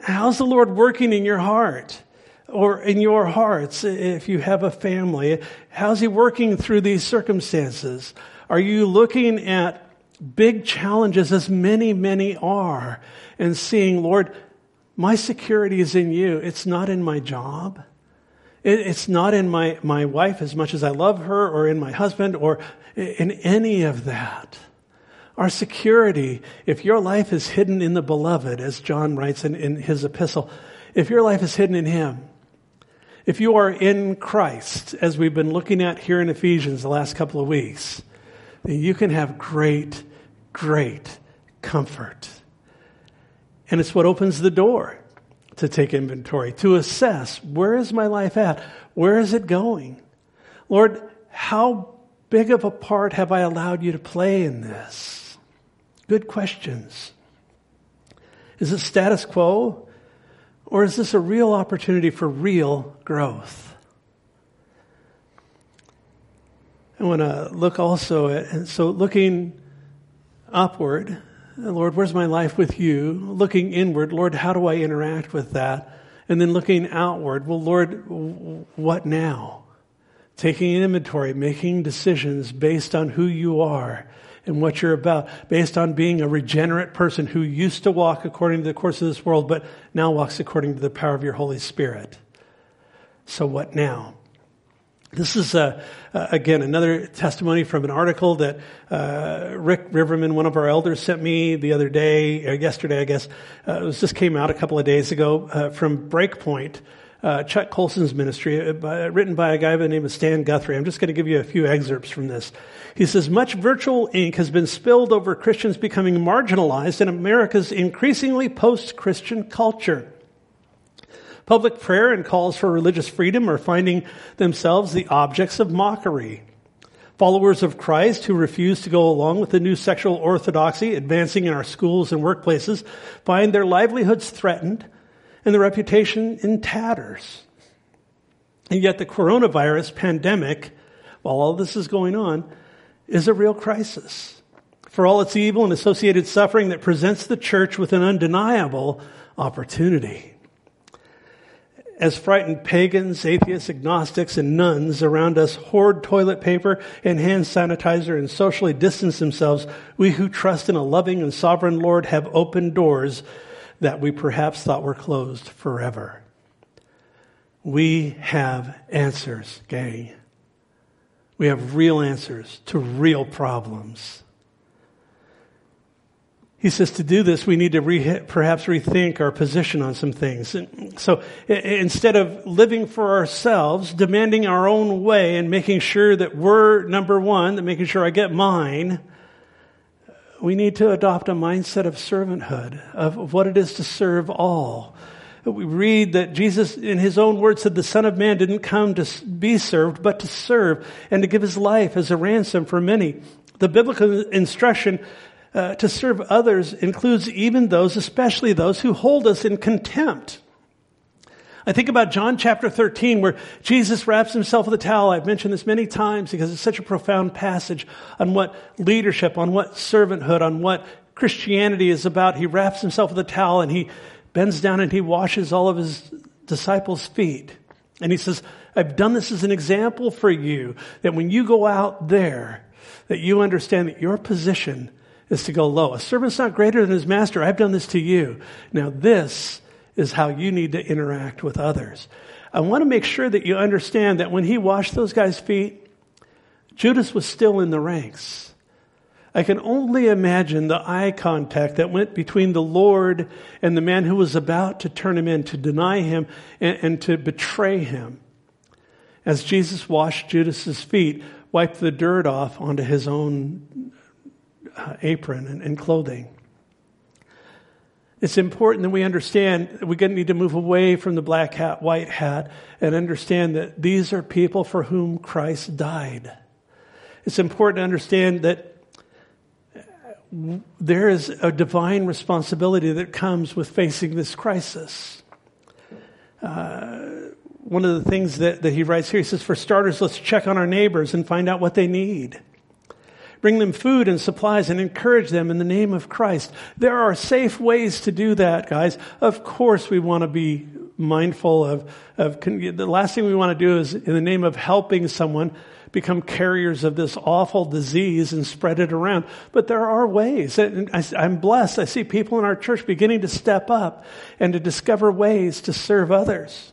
How's the Lord working in your heart? Or in your hearts, if you have a family, how's He working through these circumstances? Are you looking at big challenges, as many, many are, and seeing, Lord, my security is in you. It's not in my job. It's not in my, my wife as much as I love her or in my husband or in any of that. Our security, if your life is hidden in the beloved, as John writes in, in his epistle, if your life is hidden in him, if you are in Christ, as we've been looking at here in Ephesians the last couple of weeks, then you can have great, great comfort. And it's what opens the door to take inventory, to assess where is my life at? Where is it going? Lord, how big of a part have I allowed you to play in this? Good questions. Is it status quo? Or is this a real opportunity for real growth? I want to look also at, and so looking upward, Lord, where's my life with you? Looking inward, Lord, how do I interact with that? And then looking outward, well, Lord, what now? Taking an inventory, making decisions based on who you are and what you're about, based on being a regenerate person who used to walk according to the course of this world, but now walks according to the power of your Holy Spirit. So what now? This is, uh, uh, again, another testimony from an article that uh, Rick Riverman, one of our elders, sent me the other day, or uh, yesterday, I guess. It was, just came out a couple of days ago from Breakpoint, Chuck Colson's ministry, written by a guy by the name of Stan Guthrie. I'm just going to give you a few excerpts from this. He says, Much virtual ink has been spilled over Christians becoming marginalized in America's increasingly post Christian culture. Public prayer and calls for religious freedom are finding themselves the objects of mockery. Followers of Christ who refuse to go along with the new sexual orthodoxy advancing in our schools and workplaces find their livelihoods threatened and their reputation in tatters. And yet the coronavirus pandemic, while all this is going on, is a real crisis. For all its evil and associated suffering that presents the church with an undeniable opportunity as frightened pagans, atheists, agnostics, and nones around us hoard toilet paper and hand sanitizer and socially distance themselves, we who trust in a loving and sovereign Lord have opened doors that we perhaps thought were closed forever. We have answers, gang. We have real answers to real problems. He says to do this, we need to re- perhaps rethink our position on some things. so instead of living for ourselves, demanding our own way and making sure that we're number one, that making sure I get mine, we need to adopt a mindset of servanthood, of what it is to serve all. We read that Jesus, in his own words, said the Son of Man didn't come to be served, but to serve and to give his life as a ransom for many. The biblical instruction uh, to serve others includes even those, especially those who hold us in contempt. I think about John chapter 13 where Jesus wraps himself with a towel. I've mentioned this many times because it's such a profound passage on what leadership, on what servanthood, on what Christianity is about. He wraps himself with a towel and he bends down and he washes all of his disciples' feet. And he says, I've done this as an example for you that when you go out there, that you understand that your position is to go low. A servant's not greater than his master. I've done this to you. Now this is how you need to interact with others. I want to make sure that you understand that when he washed those guys' feet, Judas was still in the ranks. I can only imagine the eye contact that went between the Lord and the man who was about to turn him in, to deny him and, and to betray him. As Jesus washed Judas's feet, wiped the dirt off onto his own apron and, and clothing. It's important that we understand that we need to move away from the black hat, white hat, and understand that these are people for whom Christ died. It's important to understand that there is a divine responsibility that comes with facing this crisis. Uh, one of the things that, that he writes here, he says, for starters, let's check on our neighbors and find out what they need. Bring them food and supplies and encourage them in the name of Christ. There are safe ways to do that, guys. Of course, we want to be mindful of, of the last thing we want to do is, in the name of helping someone, become carriers of this awful disease and spread it around. But there are ways. And I'm blessed. I see people in our church beginning to step up and to discover ways to serve others.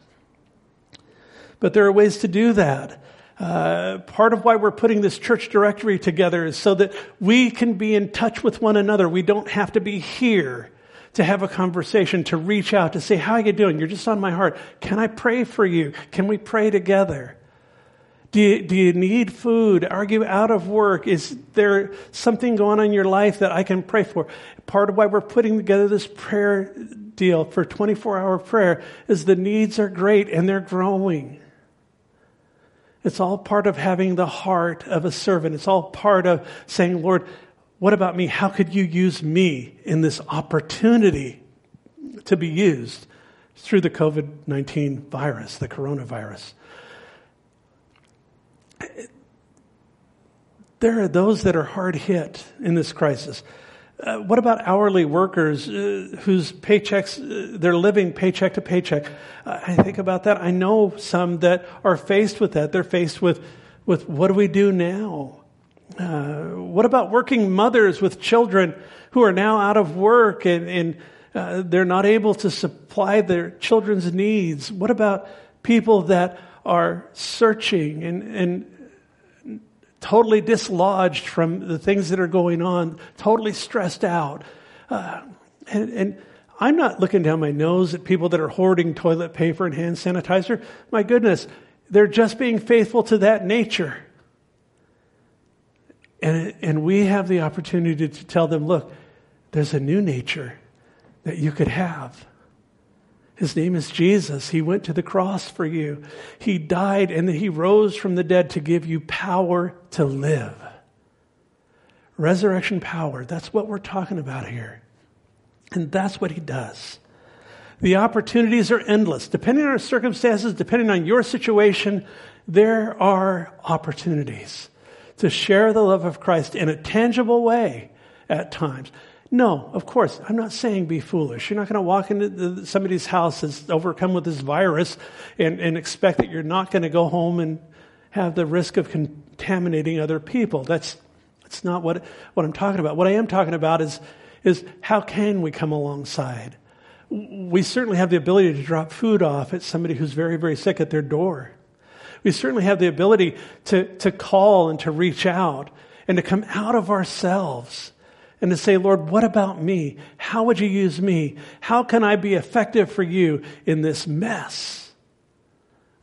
But there are ways to do that. Uh, part of why we're putting this church directory together is so that we can be in touch with one another. We don't have to be here to have a conversation, to reach out, to say, how are you doing? You're just on my heart. Can I pray for you? Can we pray together? Do you, do you need food? Are you out of work? Is there something going on in your life that I can pray for? Part of why we're putting together this prayer deal for 24 hour prayer is the needs are great and they're growing. It's all part of having the heart of a servant. It's all part of saying, Lord, what about me? How could you use me in this opportunity to be used through the COVID 19 virus, the coronavirus? There are those that are hard hit in this crisis. Uh, what about hourly workers uh, whose paychecks, uh, they're living paycheck to paycheck? Uh, I think about that. I know some that are faced with that. They're faced with, with what do we do now? Uh, what about working mothers with children who are now out of work and, and uh, they're not able to supply their children's needs? What about people that are searching and, and totally dislodged from the things that are going on, totally stressed out. Uh, and, and, I'm not looking down my nose at people that are hoarding toilet paper and hand sanitizer. My goodness, they're just being faithful to that nature. And, and we have the opportunity to tell them, look, there's a new nature that you could have. His name is Jesus. He went to the cross for you. He died and he rose from the dead to give you power to live. Resurrection power. That's what we're talking about here. And that's what he does. The opportunities are endless. Depending on our circumstances, depending on your situation, there are opportunities to share the love of Christ in a tangible way at times. No, of course, I'm not saying be foolish. You're not going to walk into somebody's house that's overcome with this virus and, and expect that you're not going to go home and have the risk of contaminating other people. That's, that's not what, what I'm talking about. What I am talking about is, is how can we come alongside? We certainly have the ability to drop food off at somebody who's very, very sick at their door. We certainly have the ability to, to call and to reach out and to come out of ourselves and to say, Lord, what about me? How would you use me? How can I be effective for you in this mess?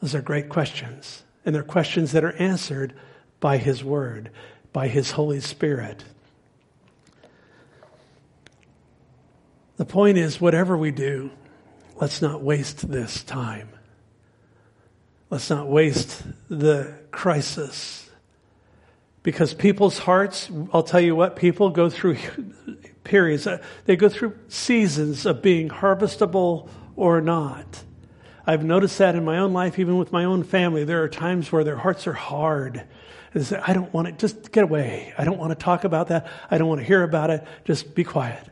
Those are great questions. And they're questions that are answered by His Word, by His Holy Spirit. The point is, whatever we do, let's not waste this time. Let's not waste the crisis because people's hearts, I'll tell you what, people go through periods, uh, they go through seasons of being harvestable or not. I've noticed that in my own life, even with my own family. There are times where their hearts are hard. Say, I don't want to, just get away. I don't want to talk about that. I don't want to hear about it. Just be quiet.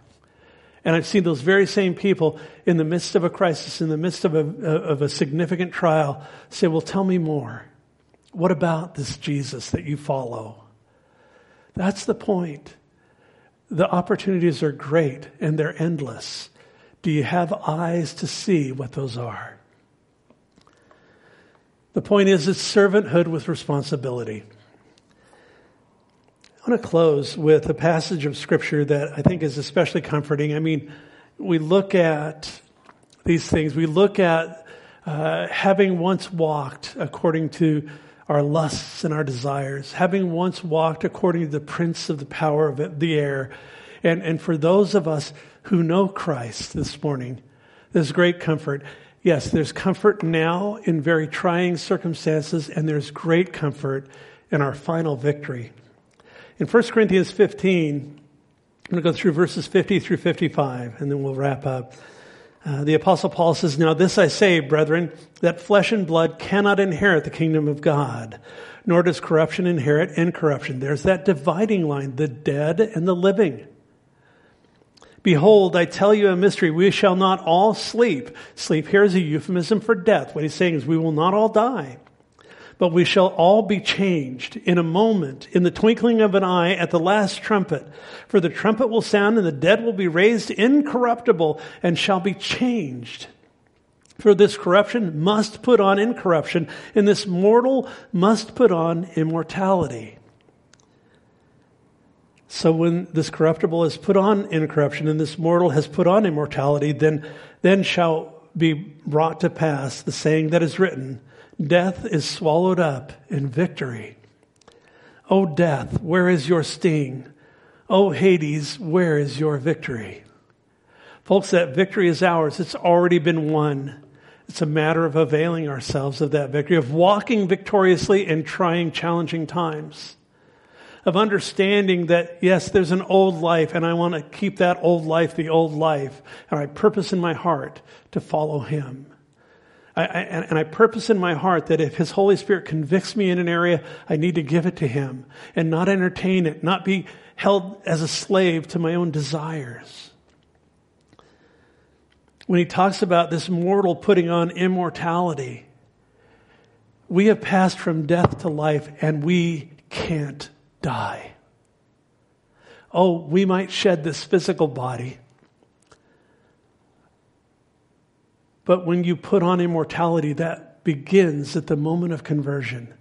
And I've seen those very same people in the midst of a crisis, in the midst of a, of a significant trial, say, Well, tell me more. What about this Jesus that you follow? That's the point. The opportunities are great and they're endless. Do you have eyes to see what those are? The point is, it's servanthood with responsibility. I want to close with a passage of scripture that I think is especially comforting. I mean, we look at these things, we look at uh, having once walked according to our lusts and our desires, having once walked according to the prince of the power of the air. And, and for those of us who know Christ this morning, there's great comfort. Yes, there's comfort now in very trying circumstances, and there's great comfort in our final victory. In 1 Corinthians 15, I'm going to go through verses 50 through 55, and then we'll wrap up. Uh, the apostle Paul says, Now this I say, brethren, that flesh and blood cannot inherit the kingdom of God, nor does corruption inherit incorruption. There's that dividing line, the dead and the living. Behold, I tell you a mystery. We shall not all sleep. Sleep here is a euphemism for death. What he's saying is we will not all die but we shall all be changed in a moment, in the twinkling of an eye, at the last trumpet. For the trumpet will sound, and the dead will be raised incorruptible, and shall be changed. For this corruption must put on incorruption, and this mortal must put on immortality. So when this corruptible has put on incorruption, and this mortal has put on immortality, then, then shall be brought to pass the saying that is written, Death is swallowed up in victory. O oh, death, where is your sting? O oh, Hades, where is your victory? Folks, that victory is ours. It's already been won. It's a matter of availing ourselves of that victory, of walking victoriously in trying, challenging times, of understanding that, yes, there's an old life, and I want to keep that old life the old life, and I purpose in my heart to follow Him. I, and I purpose in my heart that if His Holy Spirit convicts me in an area, I need to give it to Him and not entertain it, not be held as a slave to my own desires. When he talks about this mortal putting on immortality, we have passed from death to life and we can't die. Oh, we might shed this physical body, But when you put on immortality, that begins at the moment of conversion.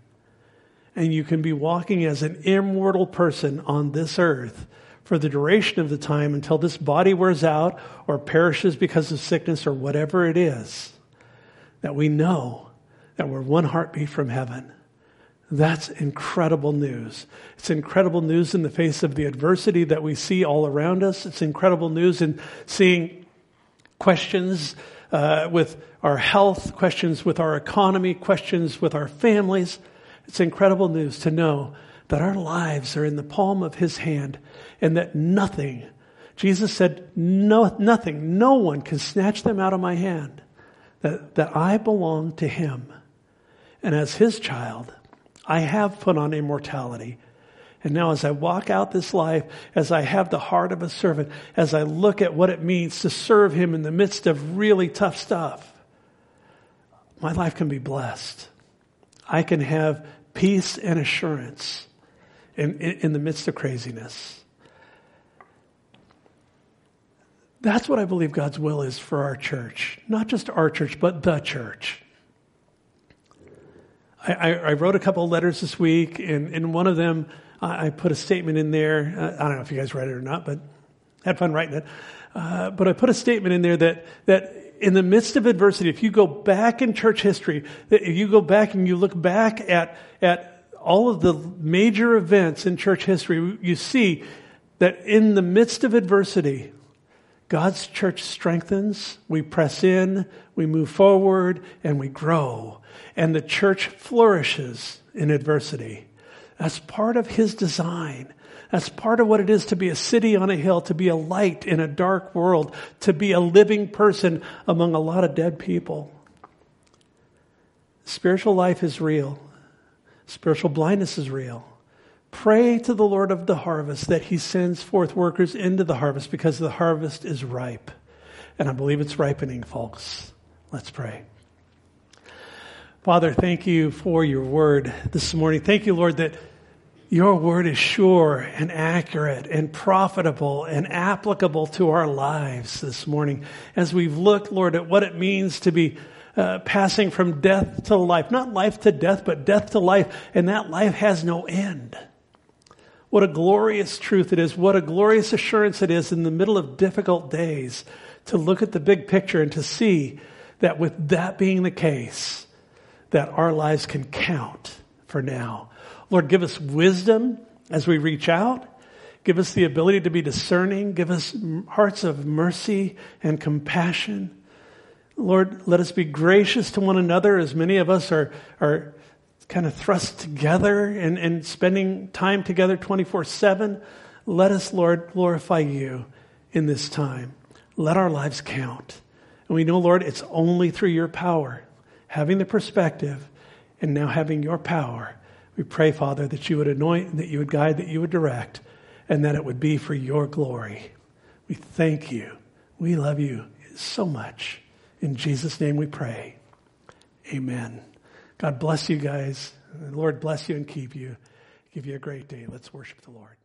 And you can be walking as an immortal person on this earth for the duration of the time until this body wears out or perishes because of sickness or whatever it is. That we know that we're one heartbeat from heaven. That's incredible news. It's incredible news in the face of the adversity that we see all around us. It's incredible news in seeing questions uh, with our health, questions with our economy, questions with our families. It's incredible news to know that our lives are in the palm of His hand and that nothing, Jesus said, no, nothing, no one can snatch them out of my hand. That, that I belong to Him. And as His child, I have put on immortality. And now as I walk out this life, as I have the heart of a servant, as I look at what it means to serve Him in the midst of really tough stuff, my life can be blessed. I can have peace and assurance in, in, in the midst of craziness. That's what I believe God's will is for our church. Not just our church, but the church. I, I, I wrote a couple letters this week, and in one of them, I put a statement in there. Uh, I don't know if you guys read it or not, but had fun writing it. Uh, but I put a statement in there that that in the midst of adversity, if you go back in church history, if you go back and you look back at at all of the major events in church history, you see that in the midst of adversity, God's church strengthens, we press in, we move forward, and we grow. And the church flourishes in adversity. That's part of his design. That's part of what it is to be a city on a hill, to be a light in a dark world, to be a living person among a lot of dead people. Spiritual life is real. Spiritual blindness is real. Pray to the Lord of the harvest that he sends forth workers into the harvest because the harvest is ripe. And I believe it's ripening, folks. Let's pray. Father, thank you for your word this morning. Thank you, Lord, that your word is sure and accurate and profitable and applicable to our lives this morning. As we've looked, Lord, at what it means to be uh, passing from death to life, not life to death, but death to life, and that life has no end. What a glorious truth it is. What a glorious assurance it is in the middle of difficult days to look at the big picture and to see that with that being the case, that our lives can count for now. Lord, give us wisdom as we reach out. Give us the ability to be discerning. Give us hearts of mercy and compassion. Lord, let us be gracious to one another as many of us are, are kind of thrust together and, and spending time together 24 7. Let us, Lord, glorify you in this time. Let our lives count. And we know, Lord, it's only through your power having the perspective and now having your power, we pray, Father, that you would anoint, that you would guide, that you would direct, and that it would be for your glory. We thank you. We love you so much. In Jesus' name we pray. Amen. God bless you guys. The Lord bless you and keep you. Give you a great day. Let's worship the Lord.